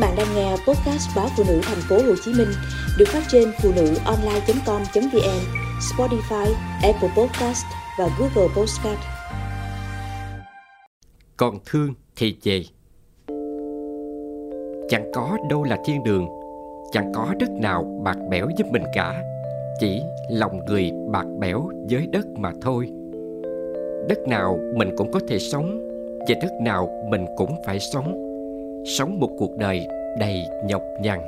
bạn đang nghe podcast báo phụ nữ thành phố Hồ Chí Minh được phát trên phụ nữ online.com.vn, Spotify, Apple Podcast và Google Podcast. Còn thương thì về. Chẳng có đâu là thiên đường Chẳng có đất nào bạc bẽo giúp mình cả. Chỉ lòng người bạc bẽo với đất mà thôi. Đất nào mình cũng có thể sống Và đất nào mình cũng phải sống. Sống một cuộc đời đầy nhọc nhằn.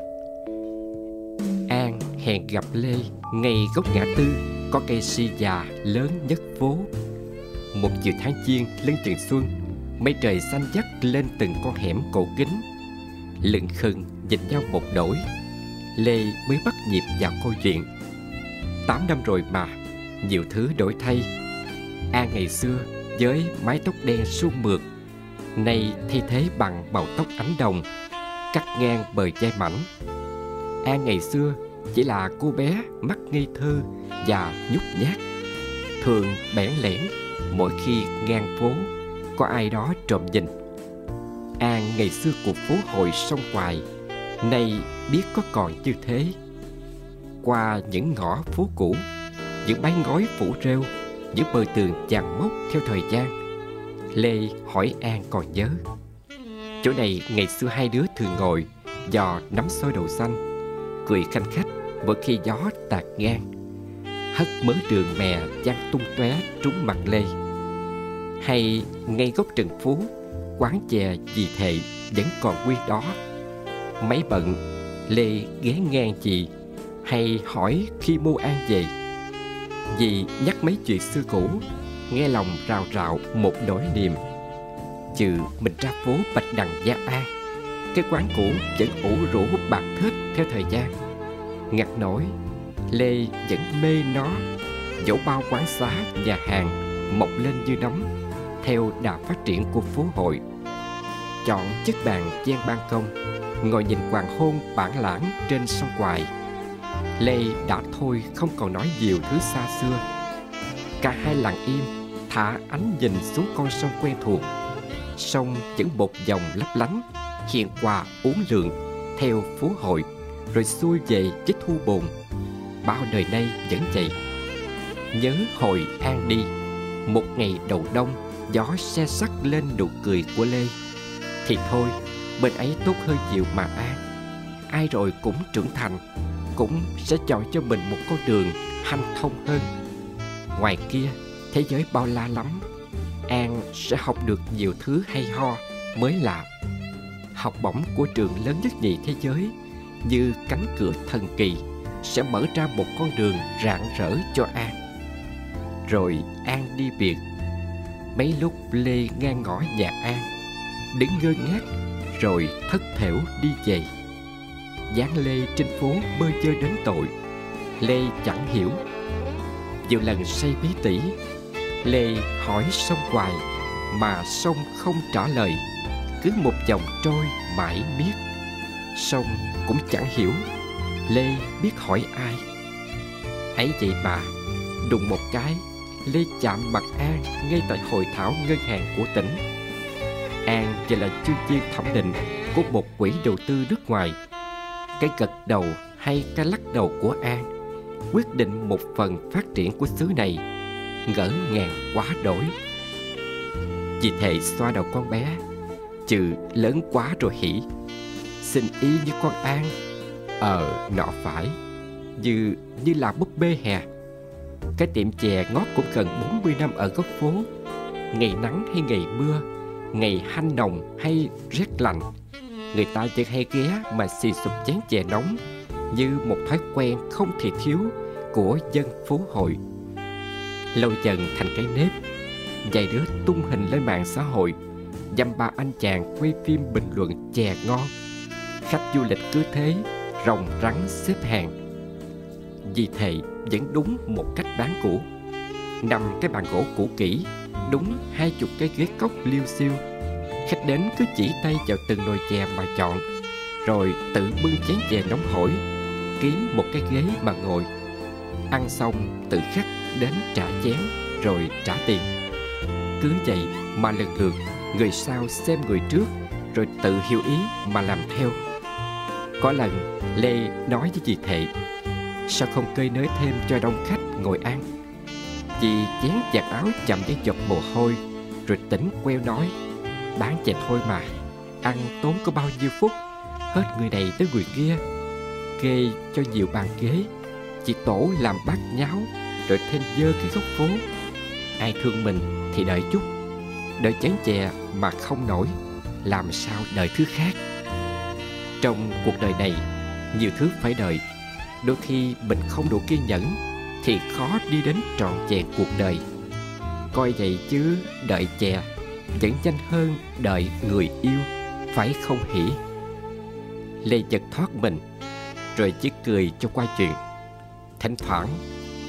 An hẹn gặp Lê ngay góc ngã tư Có cây si già lớn nhất phố. Một chiều tháng chiên lên trường xuân, Mây trời xanh dắt lên từng con hẻm cổ kính. Lưng khừng nhìn nhau một đổi, Lê mới bắt nhịp vào câu chuyện. Tám năm rồi mà, Nhiều thứ đổi thay. An ngày xưa với mái tóc đen suôn mượt Nay thay thế bằng màu tóc ánh đồng, Cắt ngang bờ vai mảnh. An ngày xưa chỉ là cô bé mắt ngây thơ và nhút nhát. Thường bẽn lẽn, mỗi khi ngang phố, có ai đó trộm nhìn. An ngày xưa cuộc phố hội sông Hoài, Nay biết có còn như thế. Qua những ngõ phố cũ, Những mái ngói phủ rêu, Những bờ tường chằng mốc theo thời gian. Lê hỏi An còn nhớ. Chỗ này ngày xưa hai đứa thường ngồi Dò nắm xôi đậu xanh, Cười khanh khách mỗi khi gió tạt ngang. Hất mớ đường mè văng tung tóe trúng mặt Lê. Hay ngay góc trần phú, Quán chè dì thệ vẫn còn nguyên đó. Mấy bận, Lê ghé ngang chị, Hay hỏi khi mua An về. Dì nhắc mấy chuyện xưa cũ nghe lòng rào rạo một nỗi niềm. Trừ mình ra phố bạch đằng gia an cái quán cũ vẫn ủ rũ bạc thết theo thời gian. Ngặt nổi, lê vẫn mê nó. Dẫu bao quán xá, nhà hàng mọc lên như nấm, theo đà phát triển của phố hội. Chọn chiếc bàn gian ban công, ngồi nhìn hoàng hôn bản lãng trên sông hoài. Lê đã thôi không còn nói nhiều thứ xa xưa. Cả hai lặng im thả ánh nhìn xuống con sông quen thuộc. Sông vẫn một dòng lấp lánh, hiện qua uốn lượn, theo phố hội, rồi xuôi về với thu bồn. Bao đời nay vẫn vậy. Nhớ hồi an đi, một ngày đầu đông, gió xe sắc lên nụ cười của lê. Thì thôi, bên ấy tốt hơn nhiều mà an ai rồi cũng trưởng thành, cũng sẽ chọn cho mình một con đường hanh thông hơn. Ngoài kia thế giới bao la lắm. An sẽ học được nhiều thứ hay ho mới lạ học bổng của trường lớn nhất nhì thế giới, như cánh cửa thần kỳ sẽ mở ra một con đường rạng rỡ cho an. Rồi an đi biệt. Mấy lúc lê ngang ngõ nhà an, đứng ngơ ngác, rồi thất thểu đi về. Dáng lê trên phố bơ chơi đến tội, lê chẳng hiểu. Nhiều lần say bí tỉ Lê hỏi sông hoài, Mà sông không trả lời. Cứ một dòng trôi mãi biết. Sông cũng chẳng hiểu. Lê biết hỏi ai. Ấy vậy mà Đùng một cái, Lê chạm mặt An ngay tại hội thảo ngân hàng của tỉnh. An chỉ là chuyên viên thẩm định của một quỹ đầu tư nước ngoài. Cái gật đầu hay cái lắc đầu của An quyết định một phần phát triển của xứ này ngỡ ngàng quá đổi chị thề xoa đầu con bé, chữ lớn quá rồi hỉ. Xin ý như con an ờ nọ phải. Như như là búp bê hè. Cái tiệm chè ngót cũng gần 40 năm ở góc phố. Ngày nắng hay ngày mưa, ngày hanh nồng hay rét lạnh. Người ta vẫn hay ghé mà xì sụp chén chè nóng, như một thói quen không thể thiếu của dân phố hội lâu dần thành cái nếp. Vài đứa tung hình lên mạng xã hội, dăm ba anh chàng quay phim bình luận chè ngon. Khách du lịch cứ thế rồng rắn xếp hàng. Vì thế, vẫn đúng một cách bán cũ. Nằm cái bàn gỗ cũ kỹ, đúng hai chục cái ghế cốc liêu xiêu. Khách đến cứ chỉ tay vào từng nồi chè mà chọn, rồi tự bưng chén chè nóng hổi, kiếm một cái ghế mà ngồi ăn xong, tự khắc đến trả chén, rồi trả tiền. Cứ vậy mà lần lượt, người sau xem người trước, rồi tự hiểu ý mà làm theo. Có lần, Lê nói với chị Thệ Sao không cơi nới thêm cho đông khách ngồi ăn? Chị chén giặt áo chậm với giọt mồ hôi, Rồi tỉnh queo nói, Bán chè thôi mà, Ăn tốn có bao nhiêu phút, Hết người này tới người kia, Kê cho nhiều bàn ghế. Chị Tổ làm bát nháo, Rồi thêm dơ cái góc phố. Ai thương mình thì đợi chút Đợi chén chè mà không nổi, Làm sao đợi thứ khác? Trong cuộc đời này, Nhiều thứ phải đợi. Đôi khi mình không đủ kiên nhẫn Thì khó đi đến trọn vẹn cuộc đời. Coi vậy chứ, đợi chè Vẫn nhanh hơn đợi người yêu, Phải không hỉ? Lê giật thoát mình, Rồi chỉ cười cho qua chuyện. Thỉnh thoảng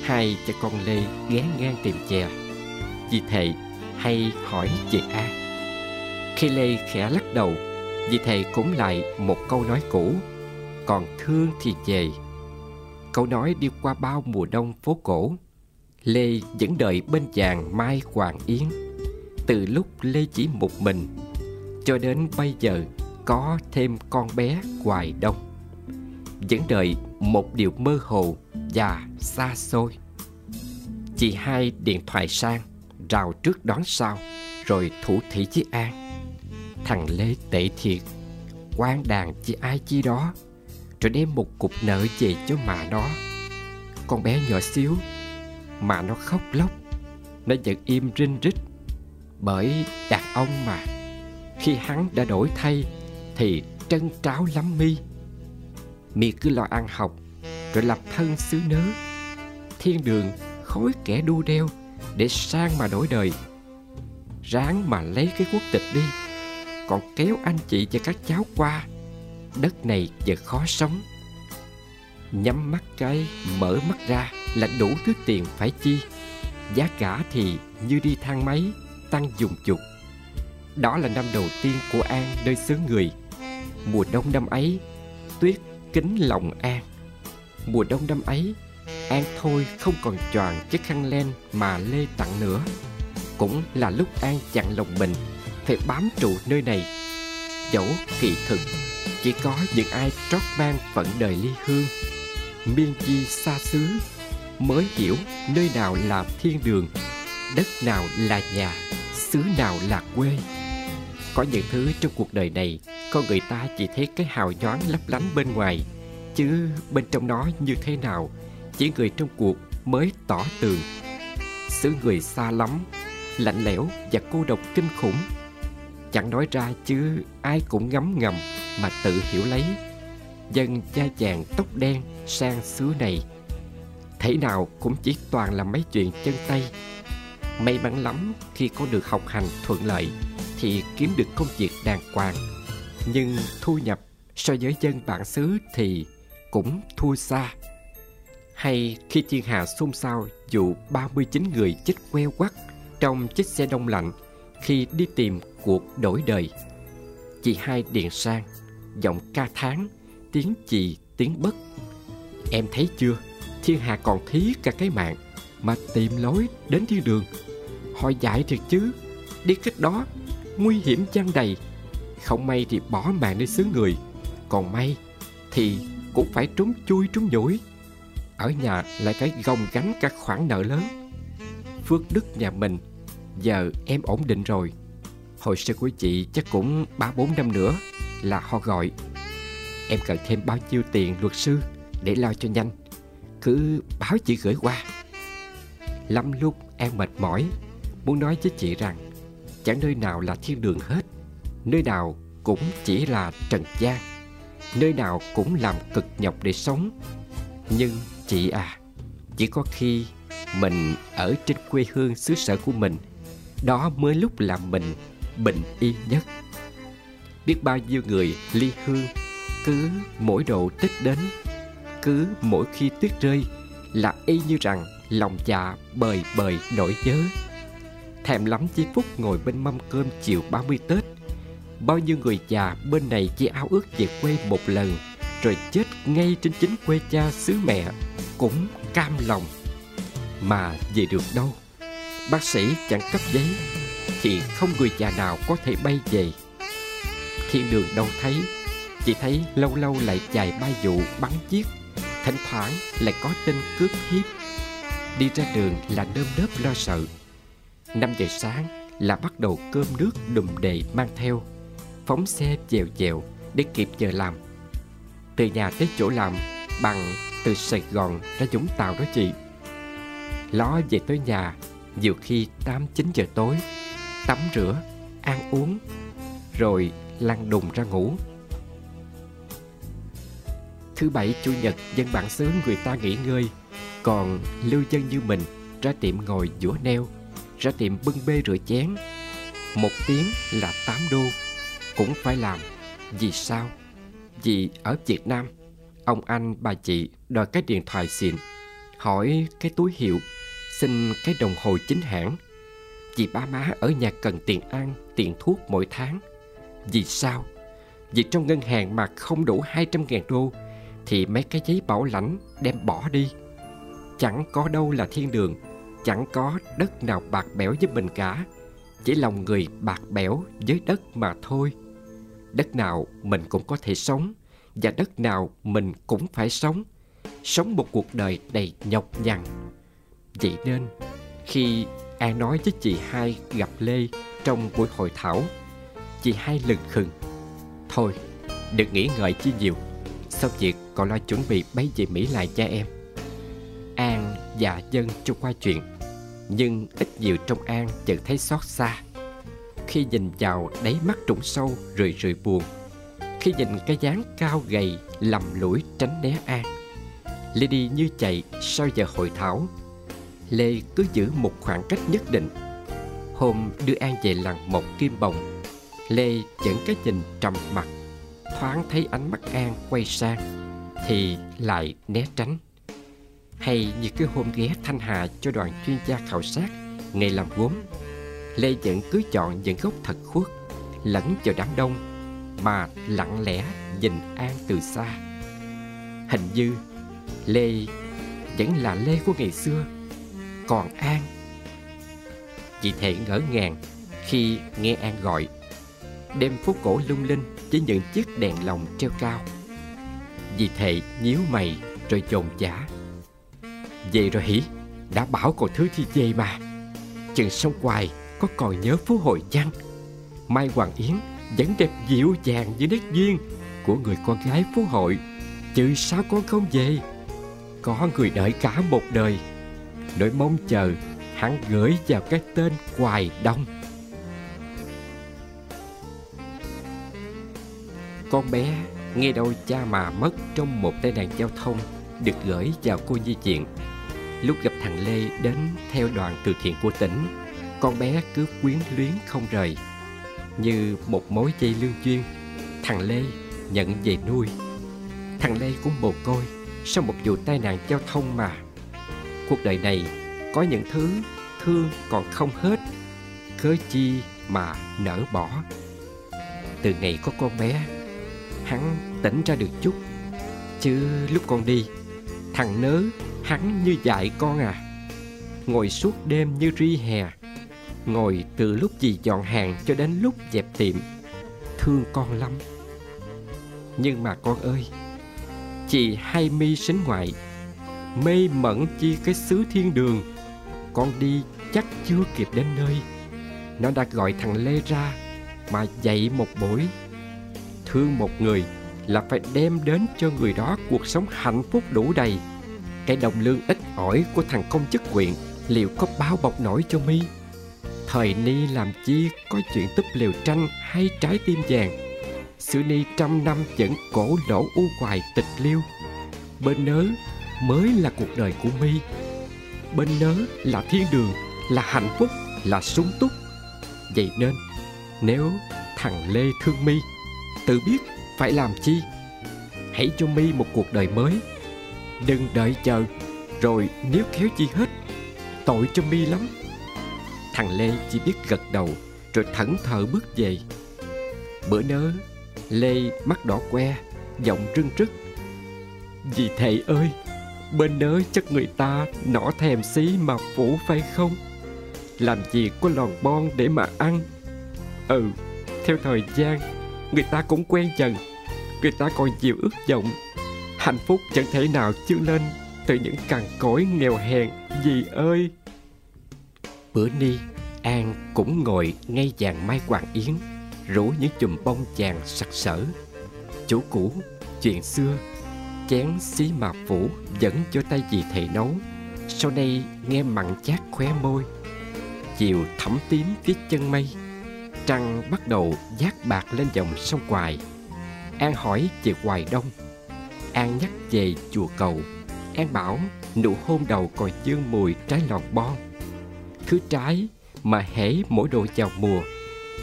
Hai cha con Lê ghé ngang tìm chè. Vì thầy hay hỏi chị A. Khi Lê khẽ lắc đầu, Vì thầy cũng lại một câu nói cũ, Còn thương thì về. Câu nói đi qua bao mùa đông phố cổ, Lê vẫn đợi bên chàng Mai Hoàng Yến. Từ lúc Lê chỉ một mình, Cho đến bây giờ có thêm con bé Hoài Đông. Vẫn đợi một điều mơ hồ và xa xôi. Chị hai điện thoại sang, Rào trước đón sau, Rồi thủ thị với An. Thằng Lê tệ thiệt, quan đàn chi ai chi đó, Rồi đem một cục nợ về cho mà nó. Con bé nhỏ xíu Mà nó khóc lóc, Nó vẫn im rinh rít, Bởi đàn ông mà. Khi hắn đã đổi thay, Thì trân tráo lắm mi. Mi cứ lo ăn học rồi lập thân xứ nớ. Thiên đường, khối kẻ đu đeo, Để sang mà đổi đời. Ráng mà lấy cái quốc tịch đi, Còn kéo anh chị và các cháu qua. Đất này giờ khó sống. Nhắm mắt cái, mở mắt ra Là đủ thứ tiền phải chi. Giá cả thì như đi thang máy, Tăng dùng chục Đó là năm đầu tiên của An nơi xứ người. Mùa đông năm ấy, Tuyết kính lòng An. Mùa đông năm ấy, An thôi không còn choàng chiếc khăn len mà Lê tặng nữa. Cũng là lúc An chặn lòng mình, Phải bám trụ nơi này. Dẫu kỳ thực, Chỉ có những ai trót mang phận đời ly hương, Miên chi xa xứ, Mới hiểu nơi nào là thiên đường, Đất nào là nhà, Xứ nào là quê. Có những thứ trong cuộc đời này, Con người ta chỉ thấy cái hào nhoáng lấp lánh bên ngoài. Chứ bên trong nó như thế nào, Chỉ người trong cuộc mới tỏ tường. Xứ người xa lắm, Lạnh lẽo và cô độc kinh khủng. Chẳng nói ra chứ, ai cũng ngấm ngầm Mà tự hiểu lấy. Dân da vàng tóc đen sang xứ này thể nào cũng chỉ toàn là mấy chuyện chân tay. May mắn lắm, khi có được học hành thuận lợi, Thì kiếm được công việc đàng hoàng. Nhưng thu nhập so với dân bản xứ thì cũng thua xa. Hay khi thiên hà xôn xao vụ 39 người chết queo quắt Trong chiếc xe đông lạnh khi đi tìm cuộc đổi đời. Chị hai điện sang, Giọng ca tháng Tiếng chị tiếng bất. Em thấy chưa? Thiên hà còn thí cả cái mạng Mà tìm lối đến thiên đường. Họ dạy thiệt chứ. Đi cách đó, Nguy hiểm chăng đầy? Không may thì bỏ mạng đi xứ người. Còn may thì cũng phải trốn chui trốn nhủi. Ở nhà lại phải gồng gánh các khoản nợ lớn. Phước đức nhà mình, Giờ em ổn định rồi. Hồi xưa của chị chắc cũng ba bốn năm nữa Là họ gọi. Em cần thêm bao nhiêu tiền luật sư Để lo cho nhanh. Cứ báo chị gửi qua. Lắm lúc em mệt mỏi, Muốn nói với chị rằng Chẳng nơi nào là thiên đường hết, Nơi nào cũng chỉ là trần gian. Nơi nào cũng làm cực nhọc để sống. Nhưng chị à Chỉ có khi mình ở trên quê hương xứ sở của mình, Đó mới lúc làm mình bình yên nhất. Biết bao nhiêu người ly hương, Cứ mỗi độ Tết đến, Cứ mỗi khi tuyết rơi Là y như rằng lòng dạ bời bời nỗi nhớ. Thèm lắm giây phút ngồi bên mâm cơm chiều 30 Tết Bao nhiêu người già bên này chỉ ao ước về quê một lần, Rồi chết ngay trên chính quê cha xứ mẹ, Cũng cam lòng. Mà về được đâu? Bác sĩ chẳng cấp giấy, Thì không người già nào có thể bay về. Thiên đường đâu thấy, chỉ thấy lâu lâu lại dài ba vụ bắn giết, Thỉnh thoảng lại có tên cướp hiếp. Đi ra đường là nơm nớp lo sợ. Năm giờ sáng là bắt đầu cơm nước đùm đề mang theo. Phóng xe dèo dèo để kịp giờ làm. Từ nhà tới chỗ làm bằng từ Sài Gòn ra Vũng Tàu đó chị. Ló về tới nhà nhiều khi 8-9 giờ tối Tắm rửa, ăn uống Rồi lăn đùng ra ngủ. Thứ bảy chủ nhật dân bản xứ người ta nghỉ ngơi Còn lưu dân như mình ra tiệm ngồi dũa neo Ra tiệm bưng bê rửa chén. Một tiếng là 8 đô. Cũng phải làm. Vì sao? Vì ở Việt Nam, Ông anh bà chị đòi cái điện thoại xịn, Hỏi cái túi hiệu, Xin cái đồng hồ chính hãng. Vì ba má ở nhà cần tiền ăn, Tiền thuốc mỗi tháng. Vì sao? Vì trong ngân hàng mà không đủ 200 ngàn đô Thì mấy cái giấy bảo lãnh đem bỏ đi. Chẳng có đâu là thiên đường, Chẳng có đất nào bạc bẽo với mình cả. Chỉ lòng người bạc bẽo với đất mà thôi. Đất nào mình cũng có thể sống Và đất nào mình cũng phải sống. Sống một cuộc đời đầy nhọc nhằn. Vậy nên, khi An nói với chị hai gặp Lê trong buổi hội thảo, Chị hai lừng khừng. Thôi, đừng nghĩ ngợi chi nhiều. Sau việc còn lo chuẩn bị bay về Mỹ lại cho em. An và Dân cho qua chuyện, Nhưng ít nhiều trong An chợt thấy xót xa. Khi nhìn vào đáy mắt trũng sâu, rười rười buồn. Khi nhìn cái dáng cao gầy, lầm lũi, tránh né An. Lê đi như chạy sau giờ hội thảo. Lê cứ giữ một khoảng cách nhất định. Hôm đưa An về làng một kim bồng, Lê vẫn cái nhìn trầm mặt Thoáng thấy ánh mắt An quay sang, Thì lại né tránh. Hay như cái hôm ghé Thanh Hà cho đoàn chuyên gia khảo sát Ngày làm gốm. Lê vẫn cứ chọn những gốc thật khuất, Lẫn vào đám đông, Mà lặng lẽ nhìn An từ xa. Hình như Lê vẫn là Lê của ngày xưa, còn An. Chị Thệ ngỡ ngàng khi nghe An gọi, Đêm phố cổ lung linh với những chiếc đèn lồng treo cao. Dì Thệ nhíu mày rồi dồn giả Về rồi hỉ, Đã bảo còn thứ thì về mà? Chừng sông hoài có còn nhớ phố hội chăng Mai Hoàng Yến vẫn đẹp dịu dàng như nét duyên Của người con gái phố hội Chứ sao con không về Có người đợi cả một đời nỗi mong chờ hắn gửi vào cái tên Hoài Đông. Con bé nghe đâu cha mà mất trong một tai nạn giao thông được gửi vào cô di viện. Lúc gặp thằng Lê đến theo đoàn từ thiện của tỉnh, con bé cứ quyến luyến không rời. Như một mối dây lương duyên, thằng Lê nhận về nuôi. Thằng Lê cũng mồ côi sau một vụ tai nạn giao thông mà cuộc đời này có những thứ thương còn không hết cớ chi mà nỡ bỏ từ ngày có con bé hắn tỉnh ra được chút chứ lúc con đi thằng nớ hắn như dạy con à ngồi suốt đêm như ri hè ngồi từ lúc dì dọn hàng cho đến lúc dẹp tiệm. Thương con lắm. Nhưng mà con ơi, chị hay mi sính ngoại, mê mẩn chi cái xứ thiên đường. Con đi chắc chưa kịp đến nơi. Nó đã gọi thằng lê ra mà dạy một buổi. Thương một người là phải đem đến cho người đó cuộc sống hạnh phúc đủ đầy. Cái đồng lương ít ỏi của thằng công chức quyện liệu có bao bọc nổi cho mi? Thời ni làm chi có chuyện túp liều tranh hay trái tim vàng. Xưa ni trăm năm vẫn cổ lỗ u hoài tịch liêu. Bên nớ mới là cuộc đời của mi. Bên nớ là thiên đường, là hạnh phúc, là sung túc. Vậy nên, nếu thằng lê thương mi, tự biết phải làm chi? Hãy cho mi một cuộc đời mới. Đừng đợi chờ, rồi nếu khéo chi hết, tội cho mi lắm thằng lê chỉ biết gật đầu, rồi thẫn thờ bước về. Bữa nớ, lê mắt đỏ que, giọng rưng rức. Vì thầy ơi, Bên nớ chắc người ta nỏ thèm xí mà phủ phải không? Làm gì có lòn bon để mà ăn? Ừ Theo thời gian, Người ta cũng quen dần. Người ta còn nhiều ước vọng. Hạnh phúc chẳng thể nào chưa lên Từ những cằn cỗi nghèo hèn. Dì ơi! Bữa ni, An cũng ngồi ngay vàng mai hoàng yến, Rủ những chùm bông vàng sặc sỡ. Chủ cũ Chuyện xưa, Chén xí mạp phủ Dẫn cho tay dì thầy nấu. Sau đây nghe mặn chát khóe môi, Chiều thẳm tím phía chân mây. Trăng bắt đầu giác bạc lên dòng sông Hoài. An hỏi về Hoài Đông. An nhắc về chùa cầu. An bảo nụ hôn đầu còn dương mùi trái lọt bon. Thứ trái mà hễ mỗi độ vào mùa,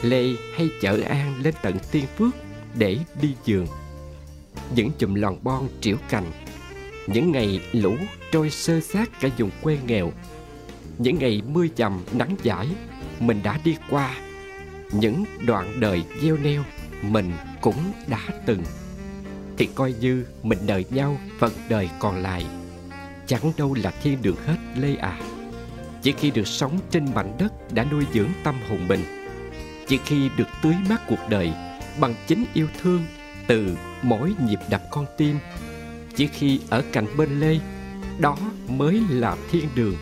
Lê hay chở An lên tận Tiên Phước để đi giường. Những chùm lòn bon triểu cành, Những ngày lũ trôi sơ sát cả vùng quê nghèo. Những ngày mưa dầm nắng giải, Mình đã đi qua. Những đoạn đời gieo neo, Mình cũng đã từng. Thì coi như mình đợi nhau phần đời còn lại. Chẳng đâu là thiên đường hết Lê à. Chỉ khi được sống trên mảnh đất đã nuôi dưỡng tâm hồn mình. Chỉ khi được tưới mát cuộc đời Bằng chính yêu thương từ mỗi nhịp đập con tim. Chỉ khi ở cạnh bên Lê, Đó mới là thiên đường.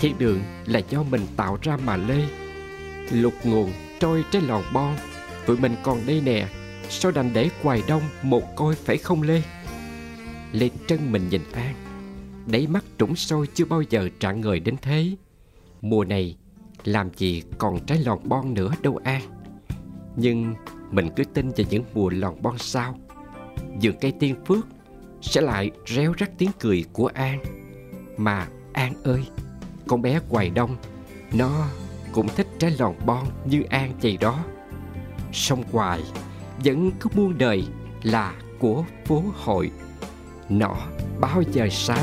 Thiên đường là do mình tạo ra mà Lê. Lục nguồn trôi trên lòn bon Tụi mình còn đây nè, Sao đành để hoài đông một coi phải không Lê? Lê chân mình nhìn An. Đáy mắt trũng sâu chưa bao giờ trạng người đến thế. Mùa này, làm gì còn trái lòn bon nữa đâu An Nhưng mình cứ tin vào những mùa lòn bon sau. Vườn cây tiên phước sẽ lại réo rắt tiếng cười của An Mà An ơi, Con bé Hoài Đông, Nó cũng thích trái lòn bon như An vậy đó. Sông Hoài vẫn cứ muôn đời là của phố hội. Nó bao giờ sai